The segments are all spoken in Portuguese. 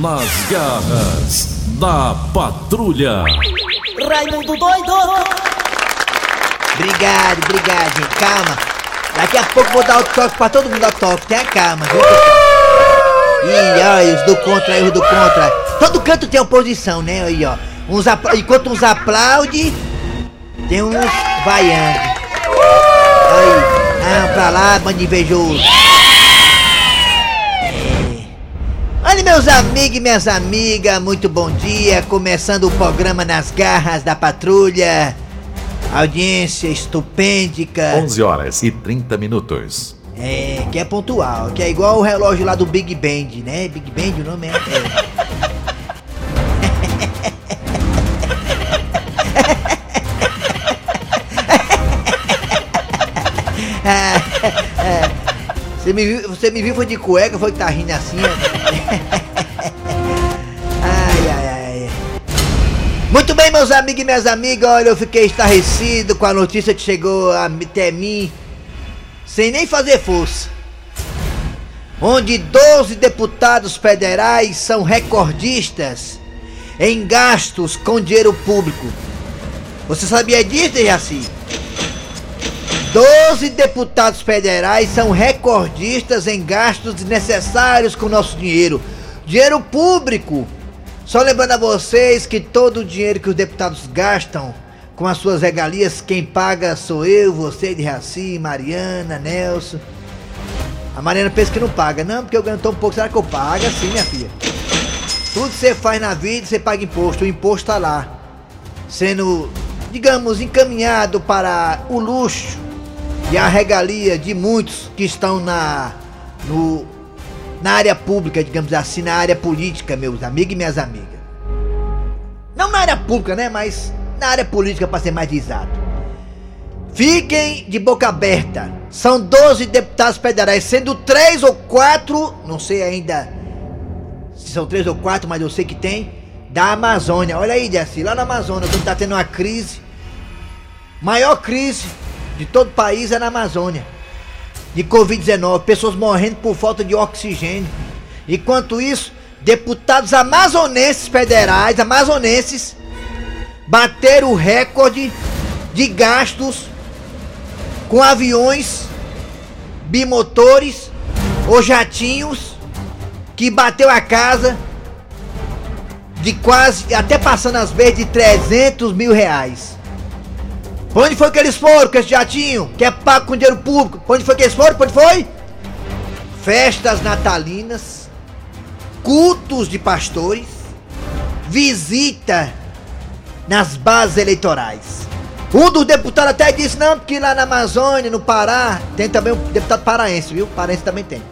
Nas garras da patrulha. Raimundo doido! Obrigado, obrigado, gente. Calma. Daqui a pouco vou dar o toque pra todo mundo dar o toque. Tenha calma, viu? Ih, olha, os do contra os do contra. Todo canto tem oposição, né? Aí, ó. Uns Enquanto uns aplaudem, tem uns vaiando. Aí, ah, pra lá, bando de invejoso. Olha, meus amigos e minhas amigas, muito bom dia. Começando o programa Nas Garras da Patrulha. Audiência estupêndica. 11 horas e 30 minutos. É, que é pontual, que é igual o relógio lá do Big Band, né? Big Band o nome é. é. Você me viu, você me viu foi de cueca, foi que tá rindo assim, ó. Ai, ai, ai. Muito bem, meus amigos e minhas amigas, olha, eu fiquei estarrecido com a notícia que chegou até mim sem nem fazer força. Onde 12 deputados federais são recordistas em gastos com dinheiro público. Você sabia disso, Jaci? 12 deputados federais são recordistas em gastos desnecessários com nosso dinheiro. Dinheiro público. Só lembrando a vocês que todo o dinheiro que os deputados gastam com as suas regalias, quem paga sou eu, você de Raci, Mariana, Nelson. A Mariana pensa que não paga. Não, porque eu ganho tão pouco. Será que eu pago? Sim, minha filha. Tudo que você faz na vida, você paga imposto. O imposto tá lá. Sendo, digamos, encaminhado para o luxo e a regalia de muitos que estão na, no, na área pública, digamos assim, na área política, meus amigos e minhas amigas. Não na área pública, né? Mas na área política, para ser mais exato. Fiquem de boca aberta. São 12 deputados federais, sendo três ou quatro, não sei ainda se são três ou quatro, mas eu sei que tem, da Amazônia. Olha aí, Jaci, lá na Amazônia, quando tá tendo uma crise, maior crise de todo o país é na Amazônia. De Covid-19, pessoas morrendo por falta de oxigênio. Enquanto isso, deputados amazonenses federais, amazonenses, bateram o recorde de gastos com aviões bimotores ou jatinhos que bateu a casa de quase, até passando as vezes de 300 mil reais. Pra onde foi que eles foram com esse jatinho? Que é pago com dinheiro público. Pra onde foi que eles foram? Pra onde foi? Festas natalinas, cultos de pastores, visita nas bases eleitorais. Um dos deputados até disse, não, porque lá na Amazônia, no Pará, tem também um deputado paraense, viu? Paraense também tem.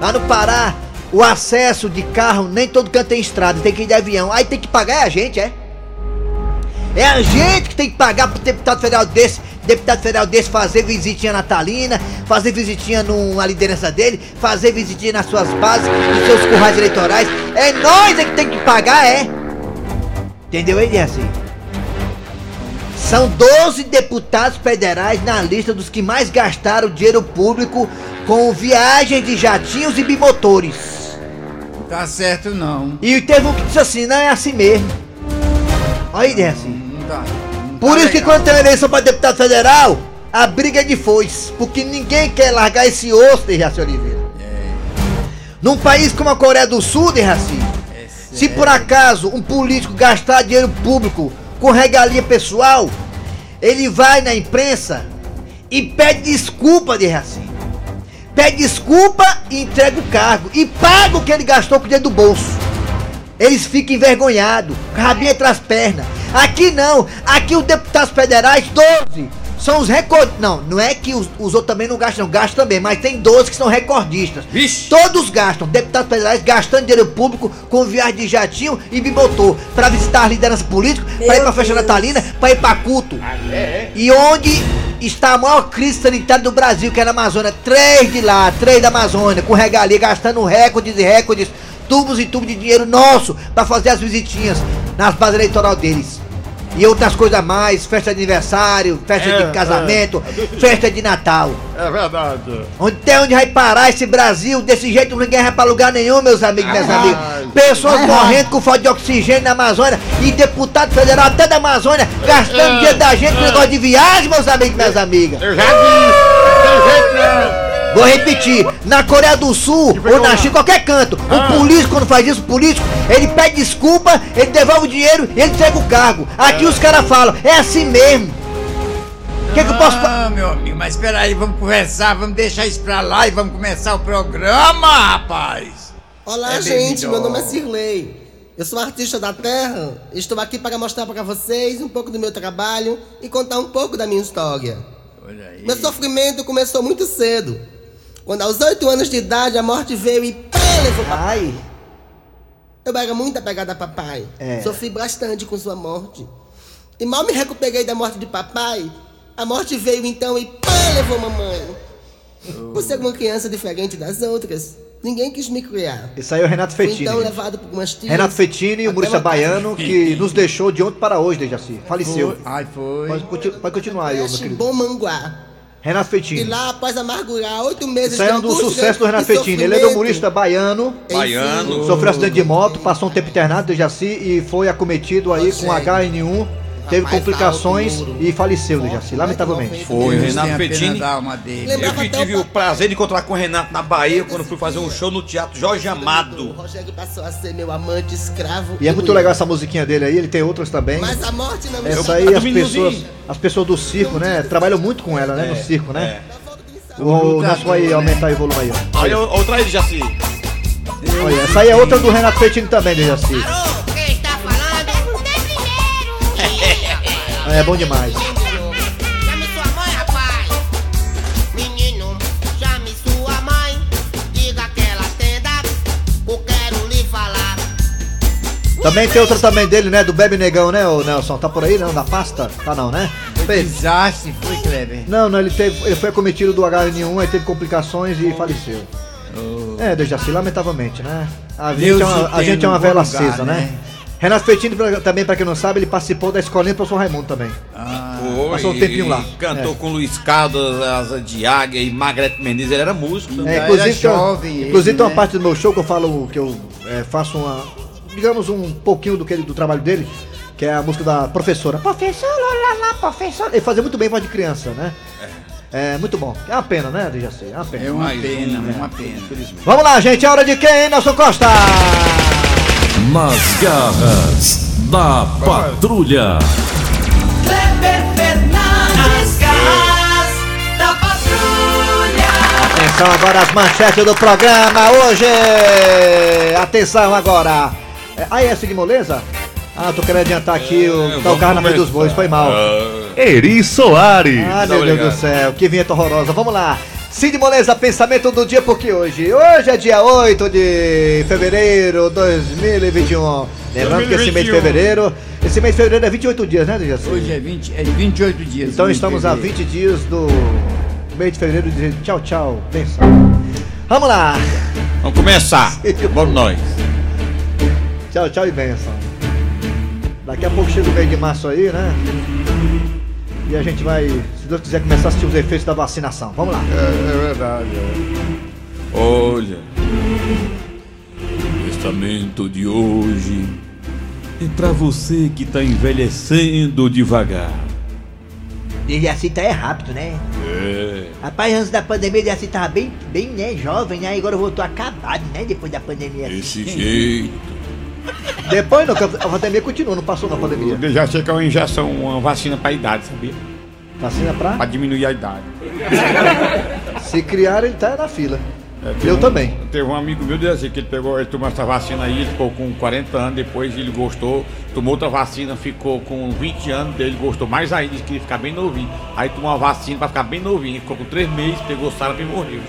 Lá no Pará, o acesso de carro, nem todo canto tem estrada, tem que ir de avião. Aí tem que pagar é a gente, é? É a gente que tem que pagar pro deputado federal desse, deputado federal desse fazer visitinha natalina, fazer visitinha numa liderança dele, fazer visitinha nas suas bases, nos seus currais eleitorais. É nós é que tem que pagar, é? Entendeu aí, assim? São 12 deputados federais na lista dos que mais gastaram dinheiro público com viagens de jatinhos e bimotores. Tá certo não. E teve um que disse assim, não é assim mesmo. Olha aí, assim. Tá. Por tá isso que legal. quando tem uma eleição para deputado federal, a briga é de foice. Porque ninguém quer largar esse osso de Raci Oliveira. Num país como a Coreia do Sul, de Raci, É se por acaso um político gastar dinheiro público com regalia pessoal, ele vai na imprensa e pede desculpa de Raci. Pede desculpa e entrega o cargo. E paga o que ele gastou com o dinheiro do bolso. Eles ficam envergonhados, com a rabinha entre as pernas. Aqui não, aqui os deputados federais, 12, são os recordistas. Não, não é que os, os outros também não gastam, não, gastam também, mas tem 12 que são recordistas. Vixe! Todos gastam, deputados federais gastando dinheiro público com viagem de jatinho e bimotor, pra visitar as lideranças políticas, pra ir pra festa natalina, pra ir pra culto. E onde está a maior crise sanitária do Brasil, que é na Amazônia. Três de lá, três da Amazônia, com regalia, gastando recordes e recordes, tubos e tubos de dinheiro nosso pra fazer as visitinhas nas bases eleitoral deles. E outras coisas mais, festa de aniversário, festa É, de casamento, festa de Natal. É verdade. Onde tem onde vai parar esse Brasil? Desse jeito ninguém vai pra lugar nenhum, meus amigos e minhas Ah, amigas. Pessoas morrendo com falta de oxigênio na Amazônia e deputado federal até da Amazônia gastando dinheiro da gente com negócio de viagem, meus amigos e minhas amigas. Eu já disse, não tem não. Vou repetir, na Coreia do Sul ou na China, qualquer canto, Ah. o político, quando faz isso, o político, ele pede desculpa, ele devolve o dinheiro e ele entrega o cargo. Aqui os caras falam, é assim mesmo. O que, que eu posso. fa- Ah, meu amigo, mas espera aí, vamos conversar, vamos deixar isso pra lá e vamos começar o programa, rapaz. Olá, É gente. Meu nome é Cirlei. Eu sou artista da Terra. Estou aqui para mostrar para vocês um pouco do meu trabalho e contar um pouco da minha história. Olha aí. Meu sofrimento começou muito cedo. Quando aos oito anos de idade a morte veio e pá, levou papai. Ai, Eu era muito apegada a papai. É. Sofri bastante com sua morte. E mal me recuperei da morte de papai, a morte veio então e pá, levou mamãe. Por ser uma criança diferente das outras, ninguém quis me criar. aí é o Renato Fui Fetini. então levado por umas tias. Renato humorista uma casa baiano, que nos deixou de ontem para hoje, Dejaci. Faleceu. Foi. Ai, foi. Pode, pode continuar aí, meu querido. Bom Manguá. Renato E Fetini. lá, após amargurar oito meses Isso é um de angústia sucessos do Renato e Fetini. Ele é humorista baiano. enfim, Sofreu acidente de moto, passou um tempo internado, Dejaci, e foi acometido aí com Consegue. HN1. Teve complicações e faleceu, Dejaci, lamentavelmente. Foi, Deus Renato. Lembra- Eu que tive o prazer de encontrar com o Renato na Bahia quando fui fazer um show no Teatro Jorge O Amado. Rogério passou a ser meu amante escravo. E é muito legal essa musiquinha dele aí, ele tem outras também. Mas a morte não me Essa deixou. aí do as pessoas, as pessoas do circo, né? Trabalham muito com ela, né? No circo, né? O, o nosso vai né? aumentar aí o volume aí, ó. Olha outra aí, Jaci. Olha, essa aí é outra do Renato Fetini também, Dejaci. Quero lhe falar. Também tem outra também dele, né? Do Bebe Negão, né, ô Nelson? Tá por aí, não? Da pasta? Tá não, né? Fez. Desastre, foi, Kleber. Não, não, ele, teve, ele foi acometido do HN1, aí teve complicações e faleceu. É, Dejaci, lamentavelmente, né? A gente, é uma, a gente é uma bom vela lugar, acesa, né? né? Renato Fetini, pra- também, pra quem não sabe, ele participou da escolinha do professor Raimundo também. Ah, Foi, Passou um tempinho lá. Cantou É. com Luiz Caldas, Asa de Águia e Margarete Menezes. Ele era músico também. É, inclusive, era tem uma- jovem ele, inclusive tem uma né? parte do meu show que eu falo que eu é, faço uma. Digamos um pouquinho do, que ele- do trabalho dele, que é a música da professora. Professora, lá, lá, professora. Ele fazia muito bem voz de criança, né? É, muito bom. É uma pena, né, Dejaci? É uma pena. é uma Mais pena, um, é uma pena. Vamos lá, gente, é hora de quem, Nelson Costa? Nas garras da patrulha. Kleber Fernandes, garras da patrulha. Atenção agora as manchetes do programa hoje. Atenção agora. É, aí é seguir moleza? Ah, tô querendo adiantar aqui o, tá o vamos carro na frente dos bois, foi mal. Eri Soares. Ah, meu Deus do céu, que vinheta horrorosa. Vamos lá. Cid Moleza, pensamento do dia, porque hoje? Hoje é dia 8 de fevereiro de 2021. Lembrando que esse mês de 2021. fevereiro, esse mês de fevereiro é 28 dias, né, Dejaci? Hoje é, 20, é 28 dias. Então de estamos a fevereiro. 20 dias do mês de fevereiro dizendo tchau, tchau, benção. Vamos lá. Vamos começar. Vamos nós. Tchau, tchau e benção. Daqui a pouco chega o mês de março aí, né? E a gente vai, se Deus quiser, começar a assistir os efeitos da vacinação. Vamos lá. É, é verdade. Olha. O testamento de hoje é pra você que tá envelhecendo devagar. E assim tá é rápido, né? É. Rapaz, antes da pandemia, ele assim tava bem, bem, né, jovem, né? Agora voltou acabado, né? Depois da pandemia. Desse jeito. Depois não, que a pandemia continua, não passou na pandemia. Eu já sei que é uma injeção, uma vacina pra idade, sabia? Vacina pra? Pra diminuir a idade. Se criar, ele tá na fila. É, Eu um- também. Teve um amigo meu disse assim, que ele pegou, ele tomou essa vacina aí, ele ficou com 40 anos, depois ele gostou, tomou outra vacina, ficou com 20 anos, daí ele gostou mais ainda, disse que ia ficar bem novinho. Aí tomou uma vacina pra ficar bem novinho, ficou com 3 meses, pegou sarampo e morreu.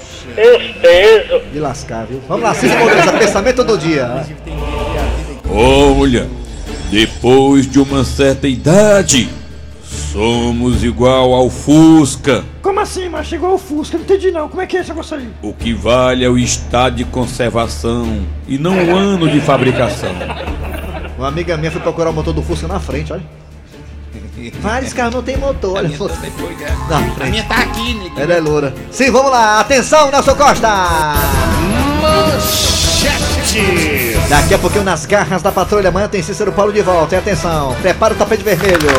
De lascar, viu? Vamos lá, Cid Moreira, pensamento do dia. Olha, depois de uma certa idade, somos igual ao Fusca. Como assim, mas chegou o Fusca? Não entendi não. Como é que é esse negócio aí? O que vale é o estado de conservação e não o ano de fabricação. Uma amiga minha foi procurar o motor do Fusca na frente, olha. Vários carros não tem motor, olha. Na A minha tá aqui, nego. Ela é loura. Sim, vamos lá. Atenção, Nelson Costa. Manchetes. Daqui a pouquinho nas garras da patrulha, amanhã tem Cícero Paulo de volta. E atenção, prepara o tapete vermelho.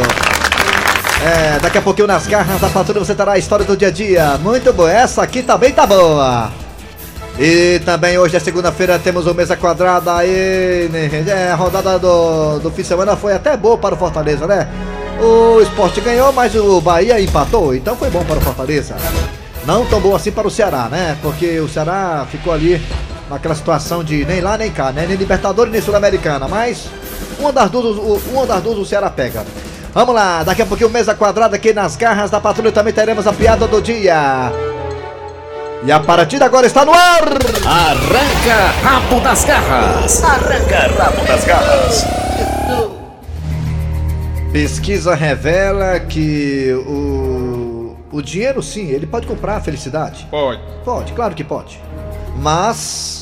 É, daqui a pouquinho nas garras da patrulha você terá a história do dia a dia. Muito boa, essa aqui também tá boa. E também hoje é segunda-feira, temos o Mesa Quadrada aí. né? É, a rodada do, do fim de semana foi até boa para o Fortaleza, né? O esporte ganhou, mas o Bahia empatou, então foi bom para o Fortaleza. Não tão bom assim para o Ceará, né? Porque o Ceará ficou ali naquela situação de nem lá nem cá, né? Nem Libertadores nem Sul-Americana, mas uma das duas, o- uma das duas o Ceará pega. Vamos lá, daqui a pouquinho mesa quadrada aqui nas garras da patrulha também teremos a piada do dia. E a partida agora está no ar! Arranca rabo das garras. Arranca rabo das garras. Pesquisa revela que o, o dinheiro, sim, ele pode comprar a felicidade. Pode. Pode, claro que pode. Mas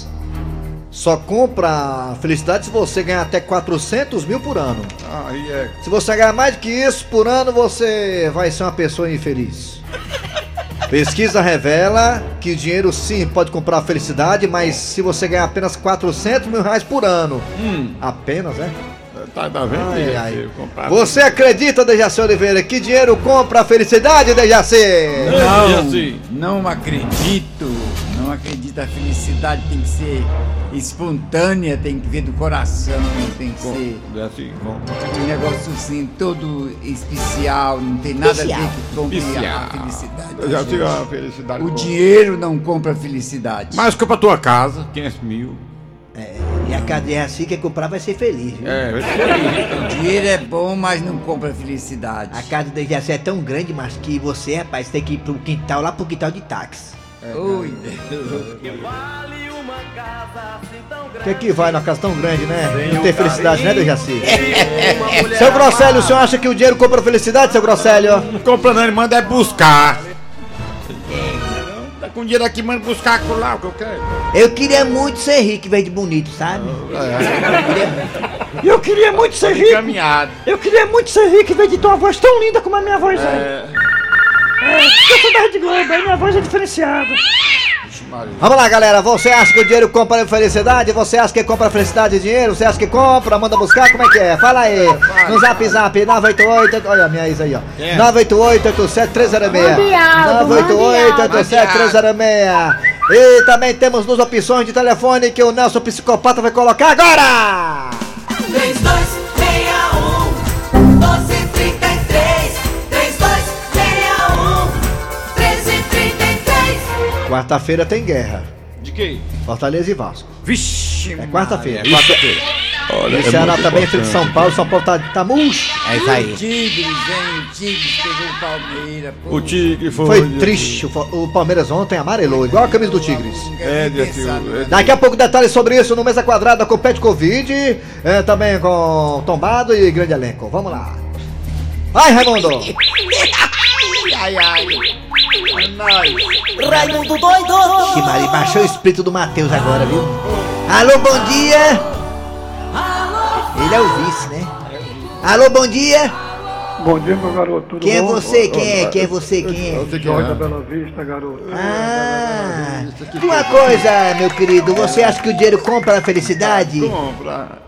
só compra felicidade se você ganhar até 400 mil por ano. Aí é. Se você ganhar mais do que isso por ano, você vai ser uma pessoa infeliz. Pesquisa revela que o dinheiro sim pode comprar a felicidade, mas se você ganhar apenas 400 mil reais por ano, Hum. apenas, né? Tá, tá vendo? Ai, Você acredita, Dejaci Oliveira, que dinheiro compra a felicidade, Dejaci? Não, não acredito. Não acredito. A felicidade tem que ser espontânea, tem que vir do coração, tem que ser É assim, com- um negócio assim, todo especial, não tem nada a ver que compre a felicidade. Eu já tive uma felicidade. O dinheiro não compra felicidade. Mas compra a tua casa, 500 mil. E a cadeia assim que comprar vai ser feliz. viu? É, vai ser O dinheiro é bom, mas não compra felicidade. A casa do Dejaci é tão grande, mas que você, rapaz, tem que ir pro quintal, lá pro quintal de táxi. Oi, O que é que vai numa casa tão grande, né? Não tem felicidade, né, Dejaci? seu Grosselio, o senhor acha que o dinheiro compra felicidade, seu Grosselio? Não compra não, ele manda é buscar. Tá com dinheiro aqui, manda buscar aquilo lá, o que eu quero. Eu queria muito ser rico em vez de bonito, sabe? Eu queria muito ser rico. Caminhado. Eu queria muito ser rico em vez de ter uma voz tão linda como a minha voz é. É, eu sou da Rede Globo, aí minha voz é diferenciada. Vamos lá, galera. Você acha que o dinheiro compra felicidade? Você acha que compra felicidade e dinheiro? Você acha que compra? Manda buscar? Como é que é? Fala aí. No zap zap 988. Olha a minha ex aí, ó. 988-87306. 988-87306. E também temos duas opções de telefone que o Nelson Psicopata vai colocar agora. 3261 Quarta-feira tem guerra. De quê? Fortaleza e Vasco. Vixe, É quarta-feira. Isso. Quarta-feira. Olha, E o Ceará também é frente de São Paulo. São Paulo tá, tá murcho. É isso aí. Tigres, hein? O Tigres pegou o Palmeiras. pô. O Tigre foi. Foi triste. O O Palmeiras ontem amarelou, igual a camisa do Tigres. É, sabe. é, Daqui a pouco detalhes sobre isso no Mesa Quadrada com Pet Covid, é, também com Tombado e grande elenco. Vamos lá. Vai, Raimundo! Ai, ai. É nóis. Raimundo doido Que Mari, baixou o espírito do Matheus agora, viu? Alô, bom dia! Ele é o vice, né? Alô, bom dia! Bom dia, meu garoto. Tudo Quem é bom? você? Quem é? Quem é você? Quem é? Você que Jorge da é. Bela Vista, garoto. Ah! Uma coisa, meu querido, você acha que o dinheiro compra a felicidade? Compra.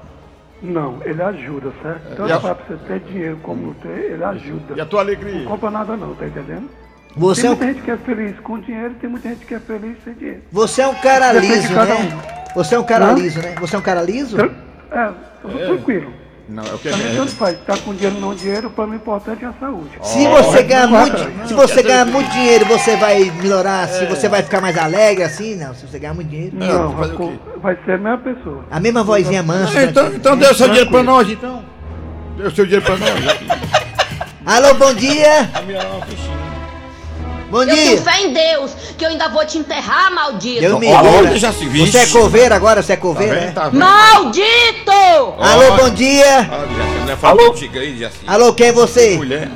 Não, ele ajuda, certo? A- Tanto para você ter dinheiro como não ter, ele ajuda. E a tua alegria? Não compra nada não, tá entendendo? Você tem é um, muita gente que é feliz com dinheiro, tem muita gente que é feliz sem dinheiro. você é um cara Depende de liso, né? Você é um cara Hã? liso, né? Você é um cara liso? Tran- É, eu sou tranquilo. Não, é o que Pra é. tanto faz, tá com dinheiro ou não dinheiro, pra mim o importante é a saúde. Se você ganhar muito, se você ganhar muito dinheiro, você vai melhorar, se você vai ficar mais alegre assim, não, se você ganhar muito dinheiro. Não, vai, o quê? vai ser a mesma pessoa. A mesma vozinha mansa. Ah, Então, então dê o seu dinheiro pra nós, então. Dê o seu dinheiro pra nós. Alô, bom dia. Bom Eu tenho fé em Deus, que eu ainda vou te enterrar, maldito. Deus me Alô, livre. já se. Você é coveiro agora, você é Tá coveiro, vendo? né? Tá vendo? Maldito! Alô, bom dia. Ah, é Jaci. Alô, quem é você? Mulher.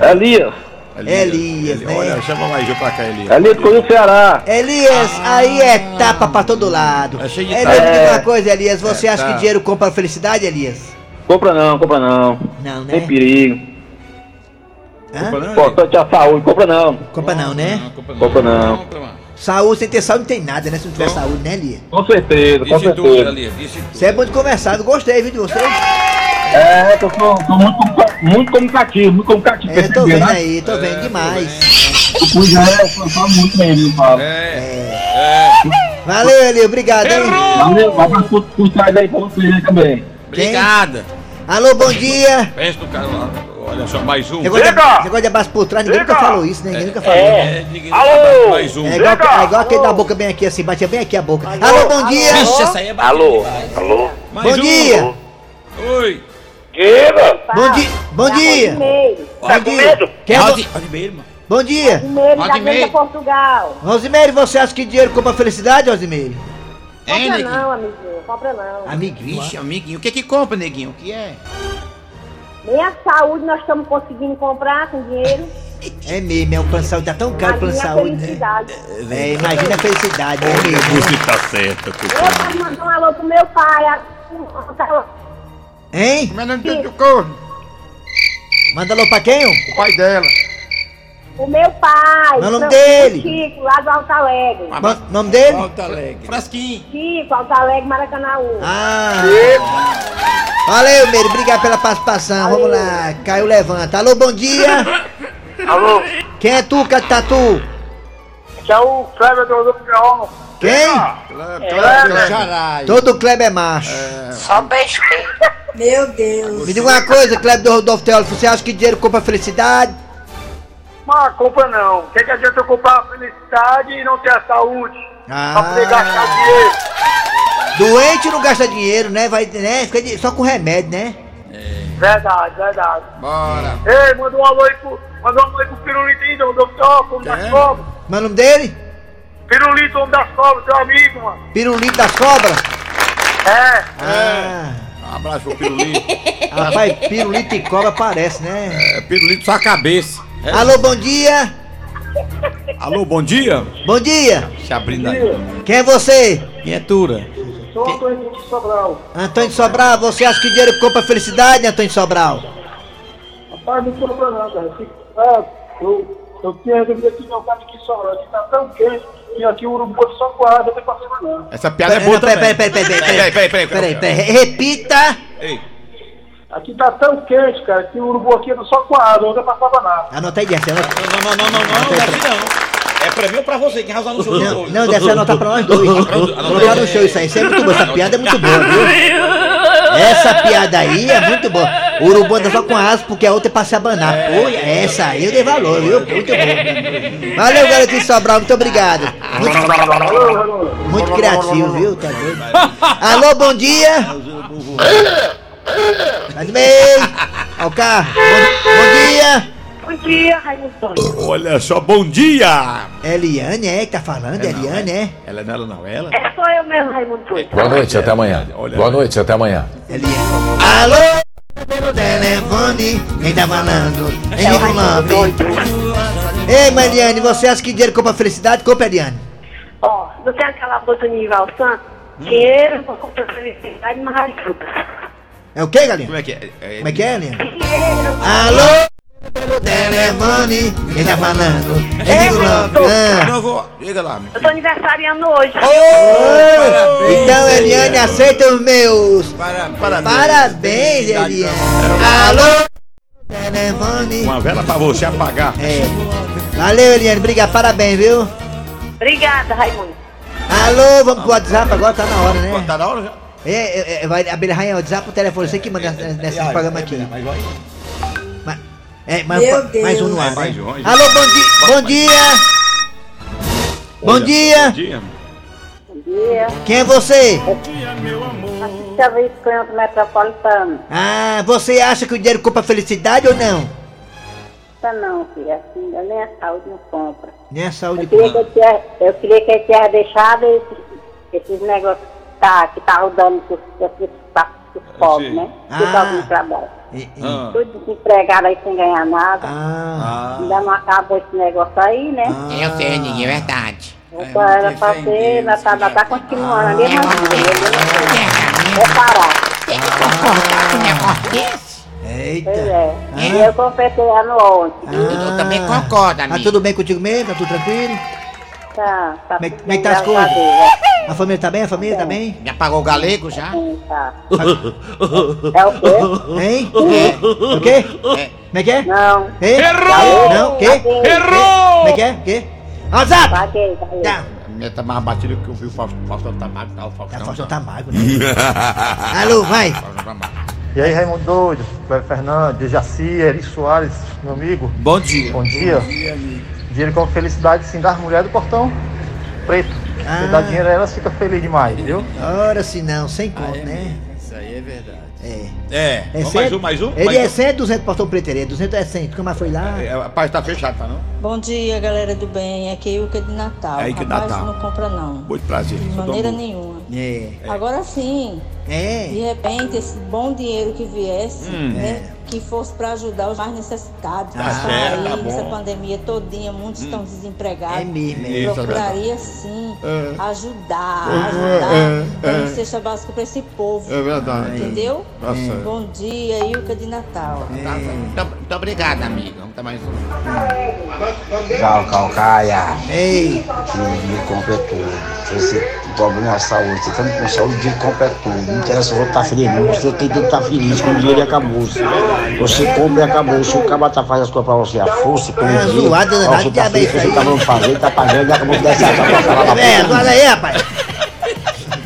Elias, Elias, né? Olha, chama mais eu pra cá, Elias. Elias Coelho do Ceará. Elias, aí é tapa pra todo lado. É cheio de É, tapa. me diga uma coisa, Elias, você É, acha tá. que dinheiro compra felicidade, Elias? Compra não, compra não. Não, Tem né? perigo. Importante é a saúde. Compra não. Compra não, né? Compra não. Compra, mano. Saúde, sem ter saúde não tem nada, né? Se não tiver saúde, né, Lia? Com certeza, com tudo, certeza. Tudo. Você é bom de conversar, eu gostei, viu, de você? É, eu sou, sou muito, muito comunicativo, muito comunicativo. É, tô vendo né? aí, tô vendo demais. Pois é, eu falo muito mesmo, eu falo. É, Valeu, Eli, obrigado, hein? Valeu, um abraço pro, pro trás aí pra vocês aí também. obrigada. Alô, bom dia. Pensa no cara lá. Olha só, mais um. De, negócio de abraço por trás, ninguém nunca falou isso, né? Ninguém nunca falou. né? É, ninguém Alô! Mais um. É igual, é igual aquele da boca bem aqui, assim, batia bem aqui a boca. Alô, bom dia. Vixe, essa aí é Alô, alô. Mais Bom um. dia. Oi. Diga! Bom dia. Bom dia. Tá com medo? Quem é Rodimeiro, mano. Bom dia. Rodimeiro. Portugal. Rosimeire, você acha que dinheiro compra felicidade, Rosimeire? Compra neguinho? não, amiguinho. Compra não. Amiguinho. Amiguinho. O que que compra, neguinho? O que é? Nem a saúde nós estamos conseguindo comprar com dinheiro. É mesmo, é o plano de saúde, tá tão caro o plano de saúde, né? felicidade. É, imagina a felicidade, é mesmo. Você tá certa, Eu quero mandar um alô pro meu pai. a- Hein? Mas não tem do corno. Manda alô pra quem? O pai dela. O meu pai. É o nome dele? Chico, lá do Alto Alegre. Ma- Nome dele? Alto Alegre. Frasquinho. Chico, Alto Alegre, Maracanãú. Ah. Valeu, Meire, obrigado pela participação. Vamos lá, Caio levanta. Alô, bom dia. Alô, Quem é tu, Catatu? que é o Kleber do Rodolfo Leão. Quem? Cléber Charai. Todo Kleber é macho. Meu Deus. Me diga uma coisa, Kleber do Rodolfo Teólogo, você acha que dinheiro compra felicidade? Mas compra não. O que, que adianta eu comprar a felicidade e não ter a saúde? Pra poder Ah, gastar dinheiro. doente não gasta dinheiro, né? Vai, né? Fica de- só com remédio, né? Verdade, verdade. Bora. Ei, manda um alô aí pro, manda um alô aí pro Pirulitinho, do Rodolfo Teólogo, homem das Quem? cobras. Mas o nome dele? Pirulito, homem das cobras, teu amigo, mano. Pirulito das cobras? É. Ah, Um abraço pro Pirulito. rapaz, pirulito e cobra parece, né? É, Pirulito só a cabeça. É. Alô, bom dia. Alô, bom dia. Bom dia. Se abrindo aí. Quem é você? Miniatura. Sou Antônio de Sobral. Antônio Sobral, você acha que dinheiro compra felicidade, Antônio Sobral? Rapaz, não compra não, cara. É, eu, eu tinha resolvido aqui meu carro aqui em Sobral. Aqui tá tão quente. E aqui o urubu é só quadro, não tem pra cima não. Essa piada é boa também. pera- pera- pera- Peraí, peraí, peraí. Peraí, peraí, repita. Ei, Aqui tá tão quente, cara, que o urubu aqui é só quadro, não tem pra cima nada. Anota aí, Dessa. Anota. Não, não, não, não, não, não, não, assim não. É pra mim ou pra você? Quem razão no jogo? Não, não, Dessa anota pra nós dois. Colocar no show isso aí. Isso é muito bom. Essa piada é muito boa, viu? Essa piada aí é muito boa. O urubu anda só com asas porque a outra é pra se abanar. Pô, essa aí eu dei valor, viu? Muito bom. Valeu, garotinho Sobral. Muito obrigado. Muito, muito criativo, viu? Tá doido. Alô, bom dia. Mas bem. Ó o carro. Bom, bom dia. Bom dia, Raimundo. Olha só, bom dia! É Eliane, é que tá falando? É Eliane, é? Ela não, ela não, ela? É só eu mesmo, Raimundo. Boa noite, até amanhã. Olha. Boa noite, até amanhã. Eliane. Alô? Pelo telefone, quem tá falando? É o nome. Ei, Mariane, você acha que dinheiro compra felicidade? Compra, Eliane. Ó, não tem aquela música do Nival Santos? Dinheiro pra comprar felicidade, mas ajuda. É o quê, galinha? Como é que é? é? Como é que é, Eliane? Dinheiro. Alô? Pelo telefone, quem tá falando? É o nome. Ah. Não, eu vou. Liga lá. meu Eu tô aniversariando hoje. Oi! Então, Eliane, aceita os meus. Para, parabéns. Parabéns, Eliane. Alô? Telefone. Uma vela pra você apagar. É. Valeu, Eliane. Obrigado. Parabéns, viu? Obrigada, Raimundo. Alô, vamos pro WhatsApp agora, tá na hora, né? Tá na hora já? É, é, é, vai abrir a rainha, WhatsApp, o telefone, você que manda nesse, nesse programa aqui. Mas vai. Ma- É, mas, Meu mais um no ar, É, mais né? mais. Alô, bom dia! Bom dia! Bom Olha, dia! Bom dia. Bom dia. Quem é você? Assista Luiz Canto Metropolitano. Ah, você acha que o dinheiro compra felicidade ou não? Tá não, filha. Assim, nem a saúde não compra. Nem a saúde Eu queria que compra. eu, tinha, eu queria que ele tinha deixado esses, esses negócios tá, que tá rodando com os, esses dos pobres, né? Ah. Que ah. trabalho. E- e- Ah. Tudo desempregado aí sem ganhar nada. Ah, Ainda não acabou esse negócio aí, né? Eu sei, ninguém, é verdade. Então era pra ser, ainda tá, ainda tá continuando a mesma vida. Vou parar. Tem que concordar com um negócio desse? eita. Pois é. E eu confessei ano ontem. Eu também concordo, Tá amigo. tudo bem contigo mesmo? Tá tudo tranquilo? Tá, tá Como é, como é que tá as coisas? Deus. A família tá bem? A família tá bem? Já pagou o galego já? Sim, tá. É o quê? Hein? O quê? Como é que é? Não. Hein? Errou! Não, o quê? Errou! Como é que é? O quê? WhatsApp! Paguei, paguei. Tá. A minha tá mais batida que eu vi o Fausto- Faustão Tamago, tá? O Faustão. Tá, tá mago, né? Alô, vai! Faustão Tamago. E aí, Raimundo Doido, Fernandes, Jaci, Eri Soares, meu amigo. Bom dia. Bom dia. Dinheiro com felicidade, sim, das mulheres do portão preto. Ah. Você dá dinheiro a elas, fica feliz demais, viu? Ora, se não, sem conto, né? Isso aí é verdade. É. É, É vamos mais 100? um, mais um? Ele mais é um. 100, 200 portão preto, ele é 200 é 100. Como foi lá? É, rapaz, tá fechado, tá não? Bom dia, galera do bem. Aqui é Ilka de Natal. É, de Rapaz, Natal. não compra não. Muito prazer. De maneira nenhuma. É. Agora sim, É. de repente, esse bom dinheiro que viesse, Hum. né, que fosse para ajudar os mais necessitados. Tá que estão certo, aí tá nessa pandemia todinha, muitos estão desempregados. É mesmo, é. Isso, é Procuraria sim É. ajudar, É, ajudar, é, é. cesta básica para esse povo. É verdade. Entendeu? Tá certo. Bom dia, Ilka de Natal. Tá, Muito, muito obrigado, amigo. Vamos dar mais um. Tchau, Calcaia. Ei. Que o dinheiro compra você problema de saúde, você tá com saúde, o dinheiro compra tudo. Não interessa se outro tá feliz, não. Você tem que estar feliz com o dinheiro e acabou. Você compra e acabou. Se o cara tá fazendo as coisas pra você, a força, pelo É, dinheiro, zoado, ó, danado, você tá feliz, você tá mandando fazer, tá pagando, e acabou de dar essa falar É, olha aí, rapaz.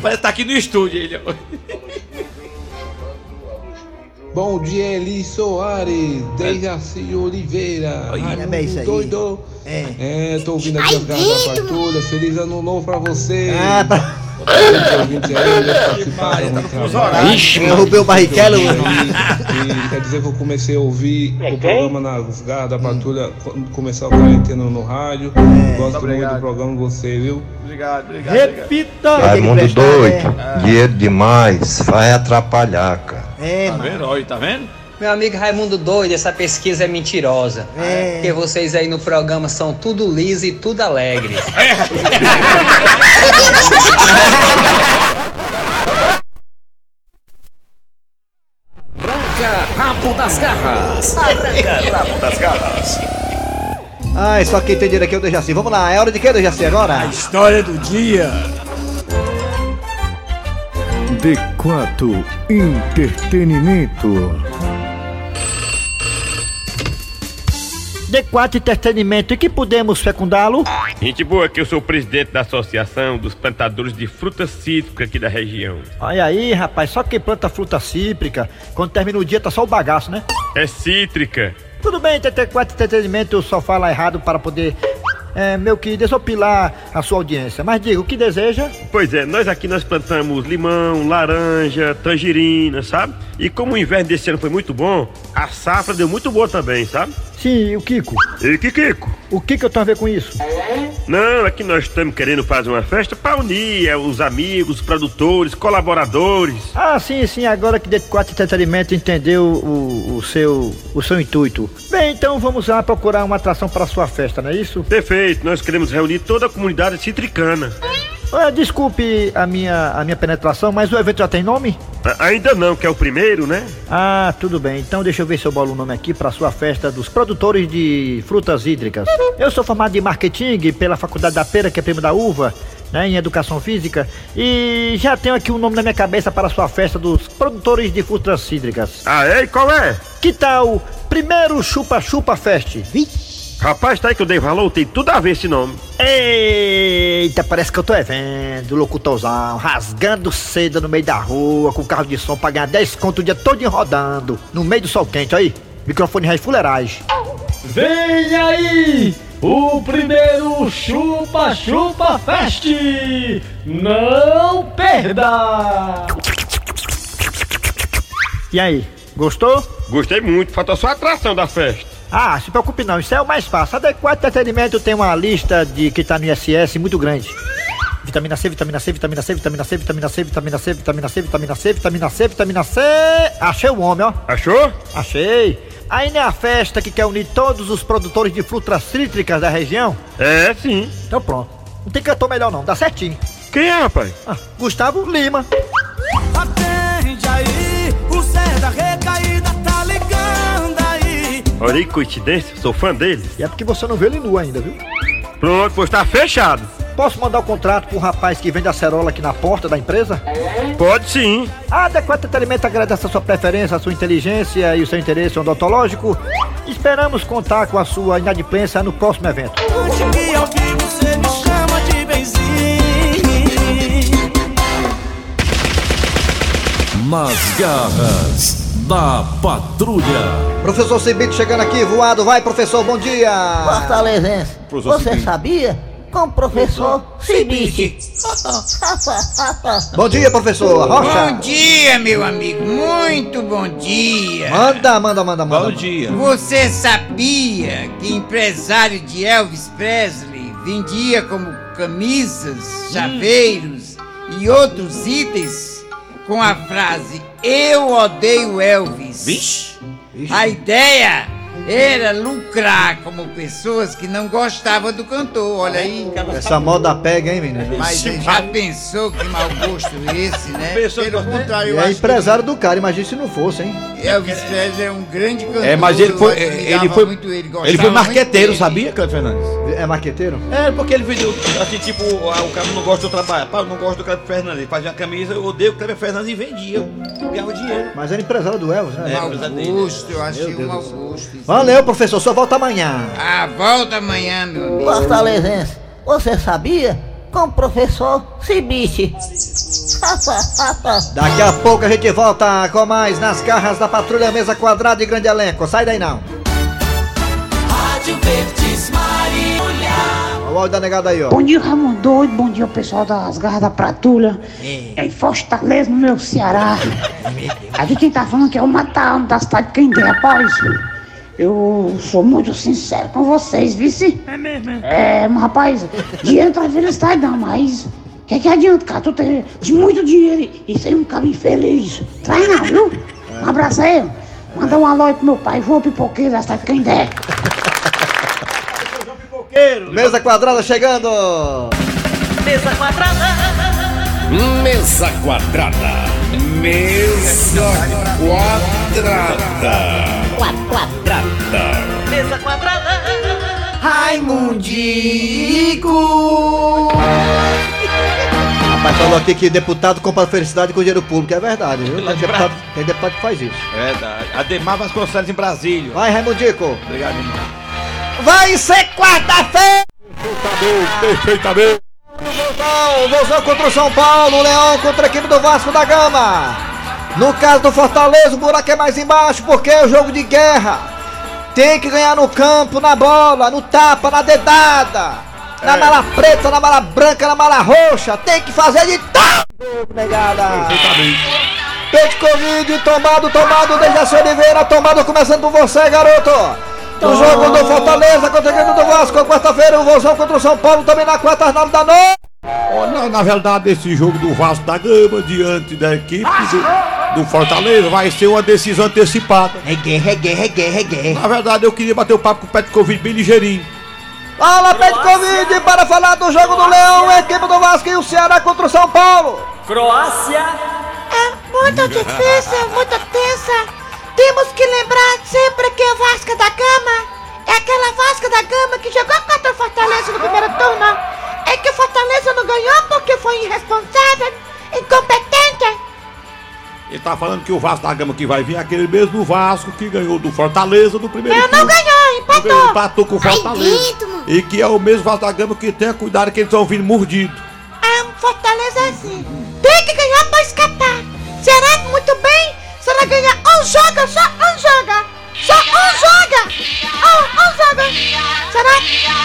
Parece que tá aqui no estúdio ele. Bom dia, Eli Soares, Dejaci Oliveira, Oi, Raimundo é isso aí. doido. É. É, tô ouvindo aqui as garras da patrulha, feliz ano novo pra você. Ah, pra... Participaram do trabalho. Ixi, eu roubei o barrichello. E, quer dizer que eu comecei a ouvir o programa nas garras da patrulha quando começou a quarentena no rádio. Gosto muito do programa de você, viu? Obrigado, obrigado. Repita! Raimundo doido, dinheiro demais, vai atrapalhar, cara. É, Tá mano. vendo? Olha, tá vendo? Meu amigo Raimundo doido, essa pesquisa é mentirosa. É. Porque vocês aí no programa são tudo liso e tudo alegre. Arranca rabo das garras. Arranca rabo das garras. Ai, só quem tem dinheiro aqui é o Dejaci. Vamos lá, é hora de quê, Dejaci, agora? História do dia. D4 Entretenimento. D4 Entretenimento, e que podemos fecundá-lo? Gente boa, que eu sou o presidente da Associação dos Plantadores de Frutas Cítricas aqui da região. Olha aí, rapaz, só quem planta fruta cítrica, quando termina o dia tá só o bagaço, né? É cítrica. Tudo bem, TT4 Entretenimento só fala errado para poder, é, meio que desopilar a sua audiência. Mas diga, o que deseja? Pois é, nós aqui nós plantamos limão, laranja, tangerina, sabe? E como o inverno desse ano foi muito bom, a safra deu muito boa também, sabe? Sim, o Kiko. E que Kiko? O que que eu tenho a ver com isso? Não, é que nós estamos querendo fazer uma festa para unir é, os amigos, os produtores, colaboradores. Ah, sim, sim, agora que D4 Entretenimento entendeu o, o, seu, o seu intuito. Bem, então vamos lá procurar uma atração para a sua festa, não é isso? Perfeito, nós queremos reunir toda a comunidade citricana. Ah, desculpe a minha, a minha penetração, mas o evento já tem nome? A- Ainda não, que é o primeiro, né? Ah, tudo bem. Então deixa eu ver se eu bolo o nome aqui para sua festa dos produtores de frutas hídricas. Eu sou formado em marketing pela Faculdade da Pera, que é primo da uva, né, em educação física, e já tenho aqui um nome na minha cabeça para a sua festa dos produtores de frutas hídricas. Ah, é? E qual é? Que tal Primeiro Chupa Chupa Fest? Rapaz, tá aí que eu dei valor, tem tudo a ver esse nome. Eita, parece que eu tô é vendo, locutorzão, rasgando seda no meio da rua, com carro de som pra ganhar 10 conto o dia todo rodando, no meio do sol quente, aí. Microfone rei fuleiragem. Vem aí o primeiro Chupa Chupa Fest! Não perda! E aí, gostou? Gostei muito, falta só a atração da festa. Ah, se preocupe não, isso é o mais fácil. A D4 Entretenimento tem uma lista de que tá no ISS muito grande. Vitamina C, vitamina C, vitamina C, vitamina C, vitamina C, vitamina C, vitamina C, vitamina C, vitamina C, vitamina C. Achei o homem, ó. Achou? Achei. Aí não é a festa que quer unir todos os produtores de frutas cítricas da região? É, sim. Então pronto. Não tem cantor melhor não, dá certinho. Quem é, rapaz? Ah, Gustavo Lima. Olha aí que coincidência, sou fã dele. E é porque você não vê ele nu ainda, viu? Pronto, pois tá fechado. Posso mandar o contrato pro rapaz que vende acerola aqui na porta da empresa? Pode sim. A Adequado Entretenimento agradece a sua preferência, a sua inteligência e o seu interesse odontológico. Esperamos contar com a sua inadimplência no próximo evento. Nas garras da patrulha. Professor Cibite chegando aqui, voado. Vai, professor, bom dia. Fortalezense, Professor você Cibite. sabia? Com o professor Cibite. Bom dia, professor. Rocha. Bom dia, meu amigo. Muito bom dia. Manda, manda, manda, manda. Bom dia. Você sabia que empresário de Elvis Presley vendia como camisas, chaveiros e outros itens com a frase Eu odeio Elvis? Vixe. A ideia era lucrar como pessoas que não gostavam do cantor. Olha aí. Essa moda pega, hein, menino? Mas você já pensou que mau gosto esse, né? Pelo contrário, E eu é acho empresário do cara, imagina se não fosse, hein? que Elvis Presley é um grande cantor. É, mas ele foi. Ele foi, muito ele, ele foi marqueteiro, dele. sabia, Cleber Fernandes? É marqueteiro? É, porque ele vendeu, assim, tipo, ah, o cara não gosta do trabalho. Pá, eu não gosto do Cleber Fernandes. Ele fazia uma camisa, eu odeio o Cleber Fernandes e vendia. Ganhava dinheiro. Mas era empresário do Elvis, né? Mau gosto, eu achei um mau Valeu, professor. Só volta amanhã. Ah, volta amanhã, meu amigo. Fortalezense, você sabia? Com o professor Cibite. Daqui a pouco a gente volta com mais nas garras da patrulha mesa quadrada e grande elenco. Sai daí não. Rádio Verdes Maria. Olha o áudio da negada aí, ó. Bom dia, Ramon Doido. Bom dia, pessoal das Garras da Patrulha. É em Fortaleza, no meu Ceará. Aqui quem tá falando que é o Matal, da cidade de Quendê, rapaz. Eu sou muito sincero com vocês, vice? É mesmo, É, mas rapaz, dinheiro traz felicidade não, mas... O que, que adianta, cara? Tu ter muito dinheiro e- ser um cara infeliz. Traz não, viu? Um abraço aí. Manda um alô aí pro meu pai, João Pipoqueiro, da cidade de Quendé. Mesa quadrada chegando. Mesa quadrada. Mesa quadrada. Mesa quadrada. Quadrada. Mesa quadrada. Raimundico. Rapaz, falou aqui que deputado compra felicidade com dinheiro público. É verdade, viu? Tem deputado, tem deputado que faz isso. Verdade. Ademar Vasconcelos em Brasília. Vai, Raimundico. Obrigado, irmão. Vai ser quarta-feira. Perfeitamente. Vozão, Vozão contra o São Paulo, Leão contra a equipe do Vasco da Gama. No caso do Fortaleza, o buraco é mais embaixo porque é o jogo de guerra. Tem que ganhar no campo, na bola, no tapa, na dedada. Na mala preta, na mala branca, na mala roxa. Tem que fazer de tudo, negada. Peito Covid, tombado, tombado, Dejaci Oliveira, tombado, começando por você, garoto. O jogo do Fortaleza contra a equipe do Vasco, quarta-feira, o Vozão contra o São Paulo, também na quarta, às nove da noite. Ó, Na, verdade, esse jogo do Vasco da Gama diante da equipe do, do Fortaleza vai ser uma decisão antecipada. Reguei, reguei, reguei, reguei. Na verdade, eu queria bater o papo com o Petkovic bem ligeirinho. Fala, Peito Covid, para falar do jogo do Leão, a equipe do Vasco e o Ceará contra o São Paulo. Croácia. É muito difícil, muito tensa. Temos que lembrar sempre que o Vasco da Gama é aquela Vasco da Gama que jogou contra o Fortaleza no primeiro turno. É que o Fortaleza não ganhou porque foi irresponsável, incompetente. Ele tá falando que o Vasco da Gama que vai vir é aquele mesmo Vasco que ganhou do Fortaleza no primeiro Não, não turno. ganhou, empatou. Ganhou, Empatou com o Ai, Fortaleza. ritmo. E que é o mesmo Vasco da Gama que tenha cuidado que eles estão vindo mordidos. Ah, Fortaleza é assim. Tem que ganhar pra escapar. Será que muito bem? Será ganhar um jogo, só um joga. Só um joga. Um, um joga. Será?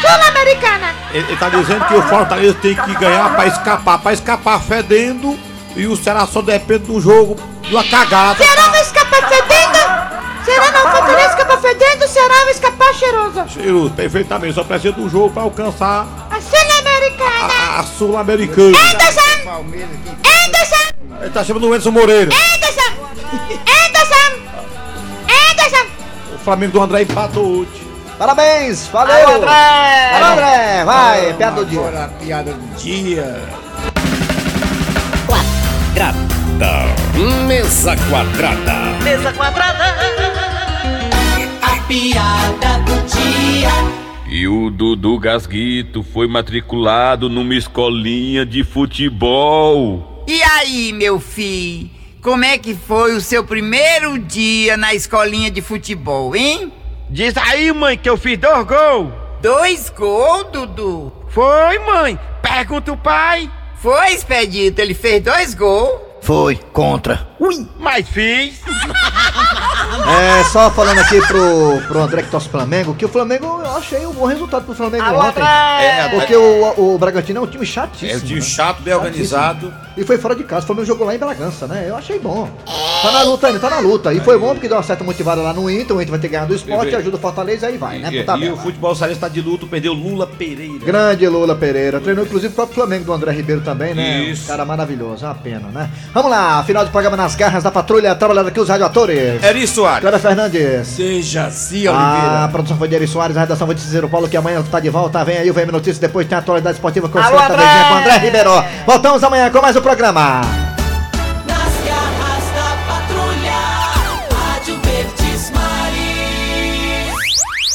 Sul-Americana. Ele, ele tá dizendo que o Fortaleza tem que ganhar pra escapar. Pra escapar fedendo e o Ceará só depende do jogo, de uma cagada. Será vai escapar fedendo? Será não? Fortaleza escapar fedendo, será vai escapar cheiroso. Cheiroso, perfeitamente. Só precisa do jogo pra alcançar A Sul-Americana. a Sul-Americana. Anderson! Anderson! Ele tá chamando o Edson Moreira. Anderson! Flamengo do André empatou hoje. Parabéns, valeu. Alô, André. Alô, André, vai, piada do dia. Agora a piada do dia. Quadrada. Mesa quadrada. Mesa quadrada. A piada do dia. E o Dudu Gasguito foi matriculado numa escolinha de futebol. E aí, meu filho? Como é que foi o seu primeiro dia na escolinha de futebol, hein? Diz aí, mãe, que eu fiz dois gols. Dois gols, Dudu? Foi, mãe. Pergunta o pai. Foi, Expedito, ele fez dois gols. Foi, contra. Ui, mas fiz. É, só falando aqui pro, pro André que torce o Flamengo, que o Flamengo, eu achei um bom resultado pro Flamengo Alô, ontem. É, porque o, o Bragantino é um time chatíssimo. É um time né? chato, bem organizado. E foi fora de casa, o Flamengo jogou lá em Bragança, né? Eu achei bom. Tá na luta ainda, tá na luta. E foi bom porque deu uma certa motivada lá no Inter, o Inter vai ter ganhado do esporte, ajuda o Fortaleza e aí vai, né? E, pro tabela. e o futebol cearense tá de luto, perdeu Lula Pereira. Grande Lula Pereira. Treinou inclusive o próprio Flamengo do André Ribeiro também, né? Isso. Um cara maravilhoso, é uma pena, né? Vamos lá, final de programa nas garras da patrulha, trabalhando aqui os radioatores. Eri Soares. Clara Fernandes. Seja assim, A produção foi de Eri Soares, a redação foi de Cicero Paulo, que amanhã tá de volta. Vem aí o VM Notícias, depois tem a atualidade esportiva com certa André! com André Ribeiro. Voltamos amanhã com mais um programa.